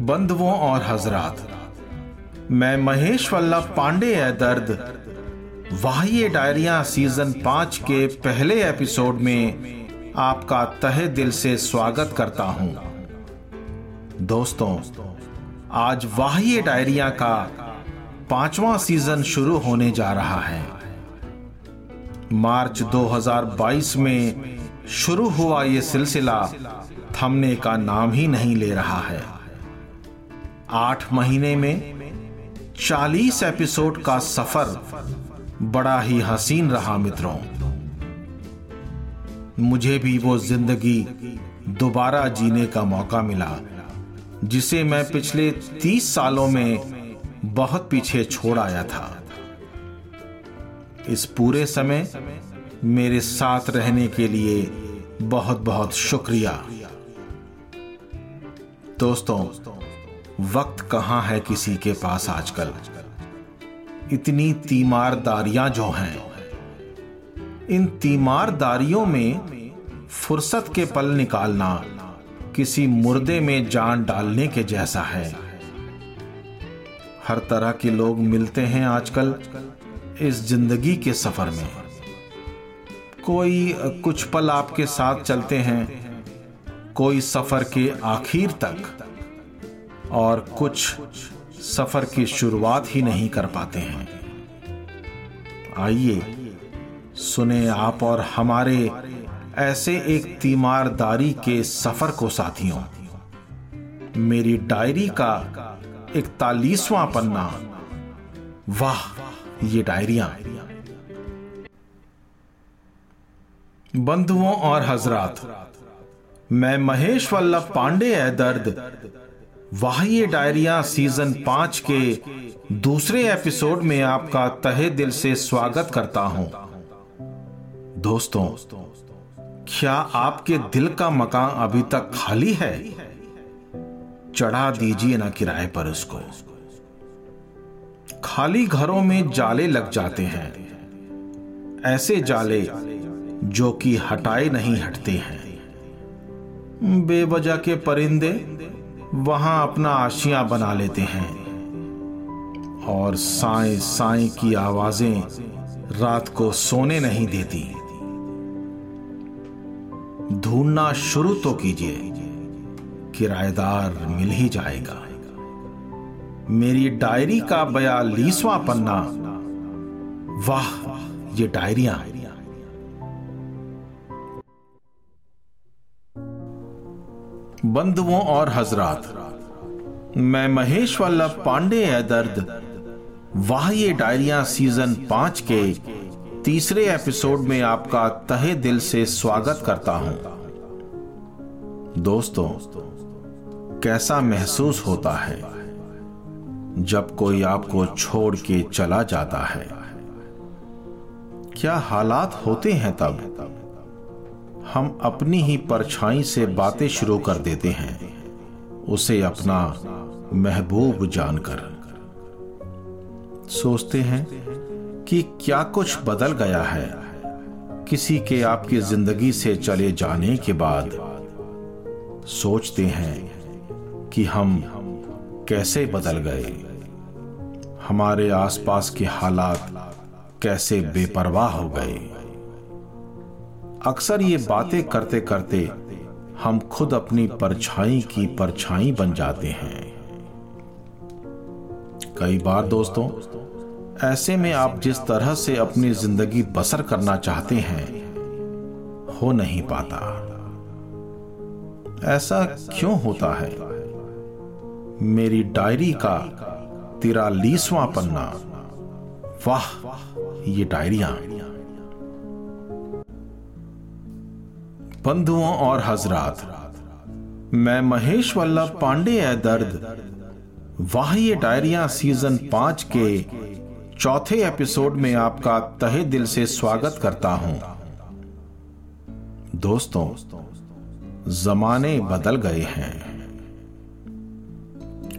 बंधुओं और हजरात, मैं महेश वल्लभ पांडे है दर्द। वाह्य डायरिया सीज़न पाँच के पहले एपिसोड में आपका तहे दिल से स्वागत करता हूँ। दोस्तों, आज वाह्य डायरिया का पांचवा सीज़न शुरू होने जा रहा है। मार्च 2022 में शुरू हुआ ये सिलसिला थमने का नाम ही नहीं ले रहा है। आठ महीने में चालीस एपिसोड का सफ़र बड़ा ही हसीन रहा मित्रों। मुझे भी वो ज़िंदगी दोबारा जीने का मौका मिला, जिसे मैं पिछले तीस सालों में बहुत पीछे छोड़ आया था। इस पूरे समय मेरे साथ रहने के लिए बहुत बहुत शुक्रिया। दोस्तों वक्त कहाँ है किसी के पास आजकल? इतनी तीमारदारियाँ जो हैं, इन तीमारदारियों में फुर्सत के पल निकालना किसी मुर्दे में जान डालने के जैसा है। हर तरह के लोग मिलते हैं आजकल इस ज़िंदगी के सफ़र में। कोई कुछ पल आपके साथ चलते हैं, कोई सफ़र के आखिर तक। और कुछ सफ़र की शुरुआत ही नहीं कर पाते हैं। आइए सुने आप और हमारे ऐसे एक तीमारदारी के सफ़र को साथियों। मेरी डायरी का इकतालीसवां पन्ना। वाह, ये डायरिया। बंधुओं और हजरात, मैं महेश वल्लभ पांडे है दर्द वाह्य डायरिया सीज़न पाँच के दूसरे एपिसोड में आपका तहे दिल से स्वागत करता हूँ। दोस्तों, क्या आपके दिल का मकान अभी तक खाली है? चढ़ा दीजिए ना किराए पर उसको। खाली घरों में जाले लग जाते हैं। ऐसे जाले जो कि हटाए नहीं हटते हैं। बेवजह के परिंदे वहाँ अपना आशिया बना लेते हैं। और साए साए की आवाज़ें रात को सोने नहीं देती। ढूंढना शुरू तो कीजिए। किराएदार मिल ही जाएगा। मेरी डायरी का बयालीसवां पन्ना। वाह, ये डायरिया। बंधुओं और हजरात। मैं महेश वल्लभ पांडे है दर्द। वाह, ये डायरिया सीज़न पाँच के तीसरे एपिसोड में आपका तहे दिल से स्वागत करता हूँ। दोस्तों, कैसा महसूस होता है जब कोई आपको छोड़ के चला जाता है? क्या हालात होते हैं तब तब? हम अपनी ही परछाई से बातें शुरू कर देते हैं। उसे अपना महबूब जानकर। सोचते हैं कि क्या कुछ बदल गया है। किसी के आपकी ज़िंदगी से चले जाने के बाद सोचते हैं कि हम कैसे बदल गए। हमारे आसपास के हालात कैसे बेपरवाह हो गए। अक्सर ये बातें करते करते हम खुद अपनी परछाई की परछाई बन जाते हैं। कई बार दोस्तों, ऐसे में आप जिस तरह से अपनी ज़िंदगी बसर करना चाहते हैं, हो नहीं पाता। ऐसा क्यों होता है? मेरी डायरी का तिरालीसवां पन्ना। वाह, ये डायरिया। बंधुओं और हजरात, मैं महेश वल्लभ पांडे है दर्द वाह डायरिया सीज़न पाँच के चौथे एपिसोड में आपका तहे दिल से स्वागत करता हूँ। दोस्तों, जमाने बदल गए हैं।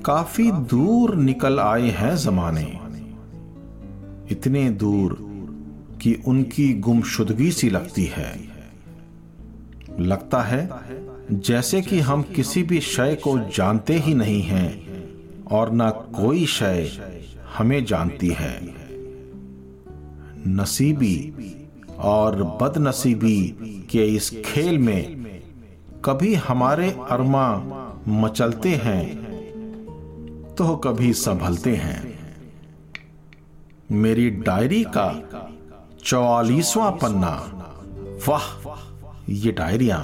काफ़ी दूर निकल आए हैं जमाने। इतने दूर कि उनकी गुमशुदगी सी लगती है। लगता है, जैसे कि हम किसी भी शय को जानते ही नहीं हैं, और ना कोई शय हमें जानती है। नसीबी और बदनसीबी के इस खेल में कभी हमारे अरमा मचलते हैं तो कभी संभलते हैं। मेरी डायरी का चौवालीसवां पन्ना, वाह! ये डायरिया।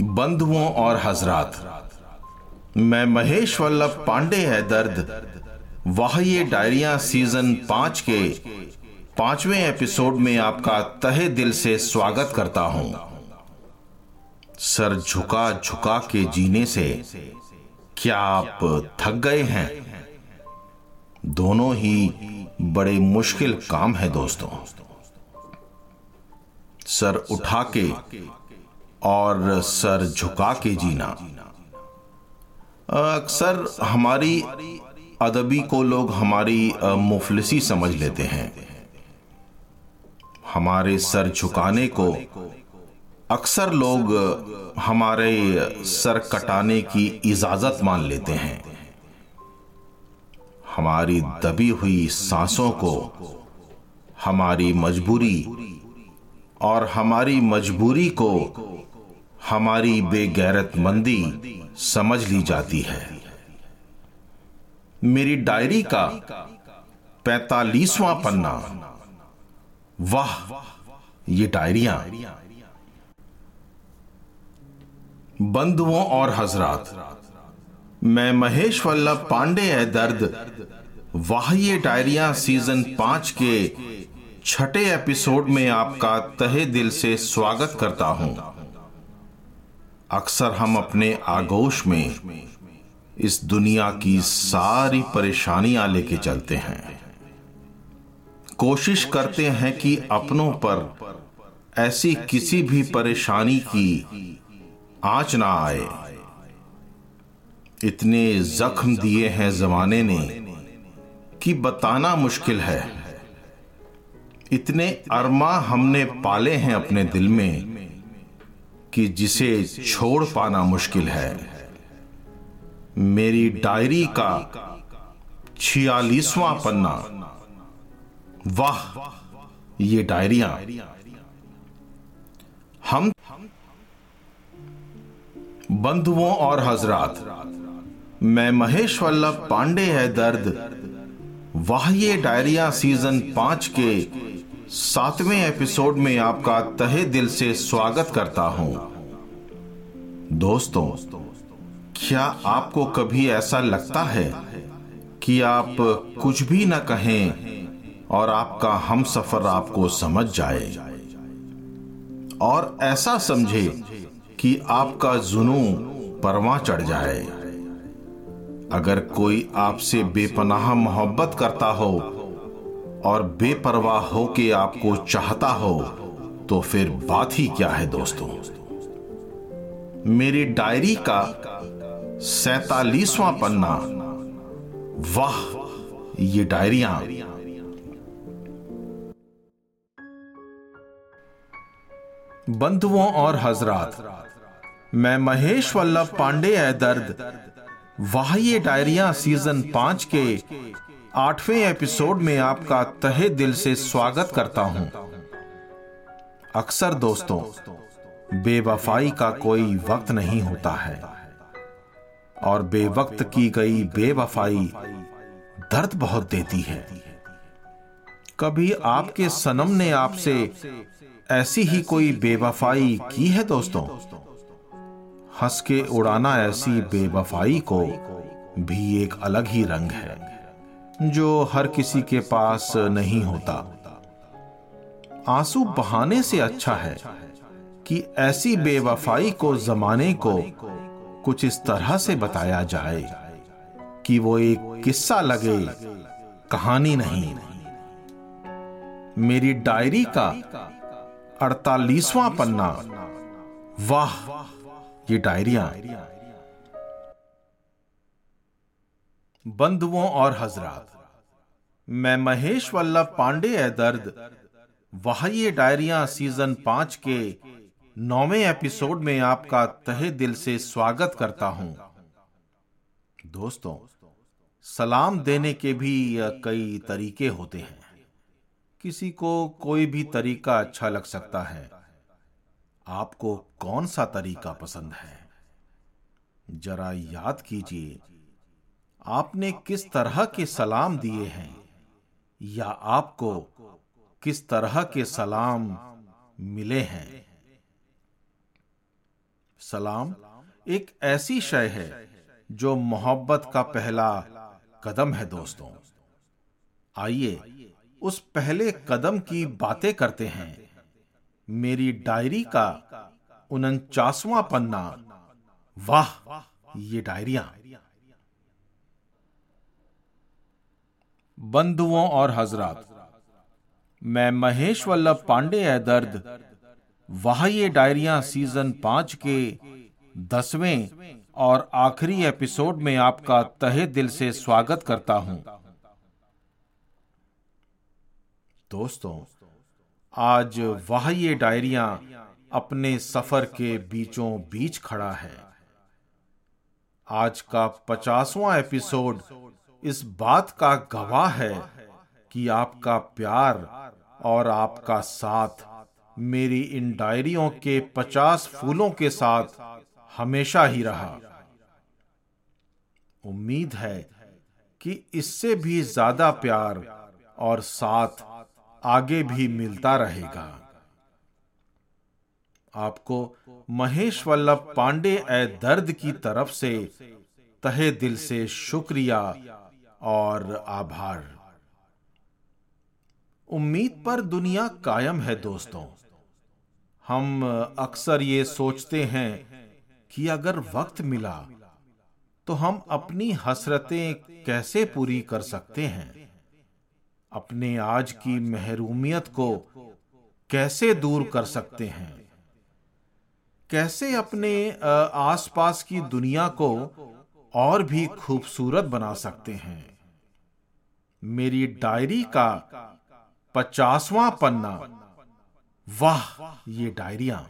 बंधुओं और हजरात, मैं महेश वल्लभ पांडे है दर्द। वह ये डायरिया सीज़न पाँच के पाँचवें एपिसोड में आपका तहे दिल से स्वागत करता हूँ। सर झुका झुका के जीने से क्या आप थक गए हैं? दोनों ही बड़े मुश्किल काम है दोस्तों। सर उठा के और सर झुका के जीना। अक्सर हमारी अदबी को लोग हमारी मुफलिसी समझ लेते हैं। हमारे सर झुकाने को अक्सर लोग हमारे सर कटाने की इजाज़त मान लेते हैं। हमारी दबी हुई सांसों को, हमारी मजबूरी और हमारी मजबूरी को हमारी बेगैरतमंदी समझ ली जाती है। मेरी डायरी का पैतालीसवां पन्ना। वाह, ये डायरिया। बंधुओं और हजरात, मैं महेश वल्लभ पांडे है दर्द। वाह, ये डायरिया सीज़न पाँच के छठे एपिसोड में आपका तहे दिल से स्वागत करता हूँ। अक्सर हम अपने आगोश में इस दुनिया की सारी परेशानियाँ लेके चलते हैं। कोशिश करते हैं कि अपनों पर ऐसी किसी भी परेशानी की आँच ना आए। इतने जख्म दिए हैं जमाने ने कि बताना मुश्किल है। इतने अरमा हमने पाले हैं अपने दिल में कि जिसे छोड़ पाना मुश्किल है। मेरी डायरी का छियालीसवां पन्ना। वाह, ये डायरिया। हम बंधुओं और हजरात, मैं महेश वल्लभ पांडे है दर्द वाह, ये डायरिया सीज़न पाँच के सातवें एपिसोड में आपका तहे दिल से स्वागत करता हूँ। दोस्तों, क्या आपको कभी ऐसा लगता है कि आप कुछ भी ना कहें और आपका हम सफ़र आपको समझ जाए? और ऐसा समझे कि आपका जुनू परवा चढ़ जाए। अगर कोई आपसे बेपनाह मोहब्बत करता हो और बेपरवाह हो के आपको चाहता हो तो फिर बात ही क्या है दोस्तों? मेरी डायरी का सैतालीसवां पन्ना। वाह, ये डायरिया। बंधुओं और हजरात, मैं महेश वल्लभ पांडे है दर्द। वाह, ये डायरिया सीज़न पाँच के आठवें एपिसोड में आपका तहे दिल से स्वागत करता हूँ। अक्सर दोस्तों, बेवफाई का कोई वक्त नहीं होता है और बेवक्त की गई बेवफाई दर्द बहुत देती है। कभी आपके सनम ने आपसे ऐसी ही कोई बेवफाई की है दोस्तों? हंस के उड़ाना ऐसी बेवफाई को भी एक अलग ही रंग है। जो हर किसी के पास नहीं होता। आँसू बहाने से अच्छा है कि ऐसी बेवफाई को जमाने को कुछ इस तरह से बताया जाए कि वो एक किस्सा लगे, कहानी नहीं। मेरी डायरी का अड़तालीसवां पन्ना। वाह, ये डायरिया। बंधुओं और हजरात। मैं महेश वल्लभ पांडे है दर्द। वाह ये डायरिया सीज़न पाँच के नौवें एपिसोड में आपका तहे दिल से स्वागत करता हूँ। दोस्तों, सलाम देने के भी कई तरीके होते हैं। किसी को कोई भी तरीका अच्छा लग सकता है। आपको कौन सा तरीका पसंद है? जरा याद कीजिए। आपने किस तरह के सलाम दिए हैं? या आपको किस तरह के सलाम मिले हैं? सलाम एक ऐसी शय है जो मोहब्बत का पहला कदम है दोस्तों। आइए उस पहले कदम की बातें करते हैं। मेरी डायरी का उनचासवां पन्ना। वाह, ये डायरिया। बंधुओं और हजरात। मैं महेश वल्लभ पांडे है दर्द। वह ये डायरिया सीज़न पाँच के दसवें और आखिरी एपिसोड में आपका तहे दिल से स्वागत करता हूँ। दोस्तों, आज वह ये डायरिया अपने सफ़र के बीचों बीच खड़ा है। आज का पचासवां एपिसोड इस बात का गवाह है कि आपका प्यार और आपका साथ मेरी इन डायरियों के पचास फूलों के साथ हमेशा ही रहा। उम्मीद है कि इससे भी ज़्यादा प्यार और साथ आगे भी मिलता रहेगा। आपको महेश वल्लभ पांडे ए दर्द की तरफ़ से तहे दिल से शुक्रिया और आभार। उम्मीद पर दुनिया कायम है दोस्तों। हम अक्सर ये सोचते हैं कि अगर वक्त मिला तो हम अपनी हसरतें कैसे पूरी कर सकते हैं? अपने आज की महरूमियत को कैसे दूर कर सकते हैं? कैसे अपने आसपास की दुनिया को और भी खूबसूरत बना सकते हैं। मेरी डायरी का पचासवां पन्ना। वाह ये डायरिया।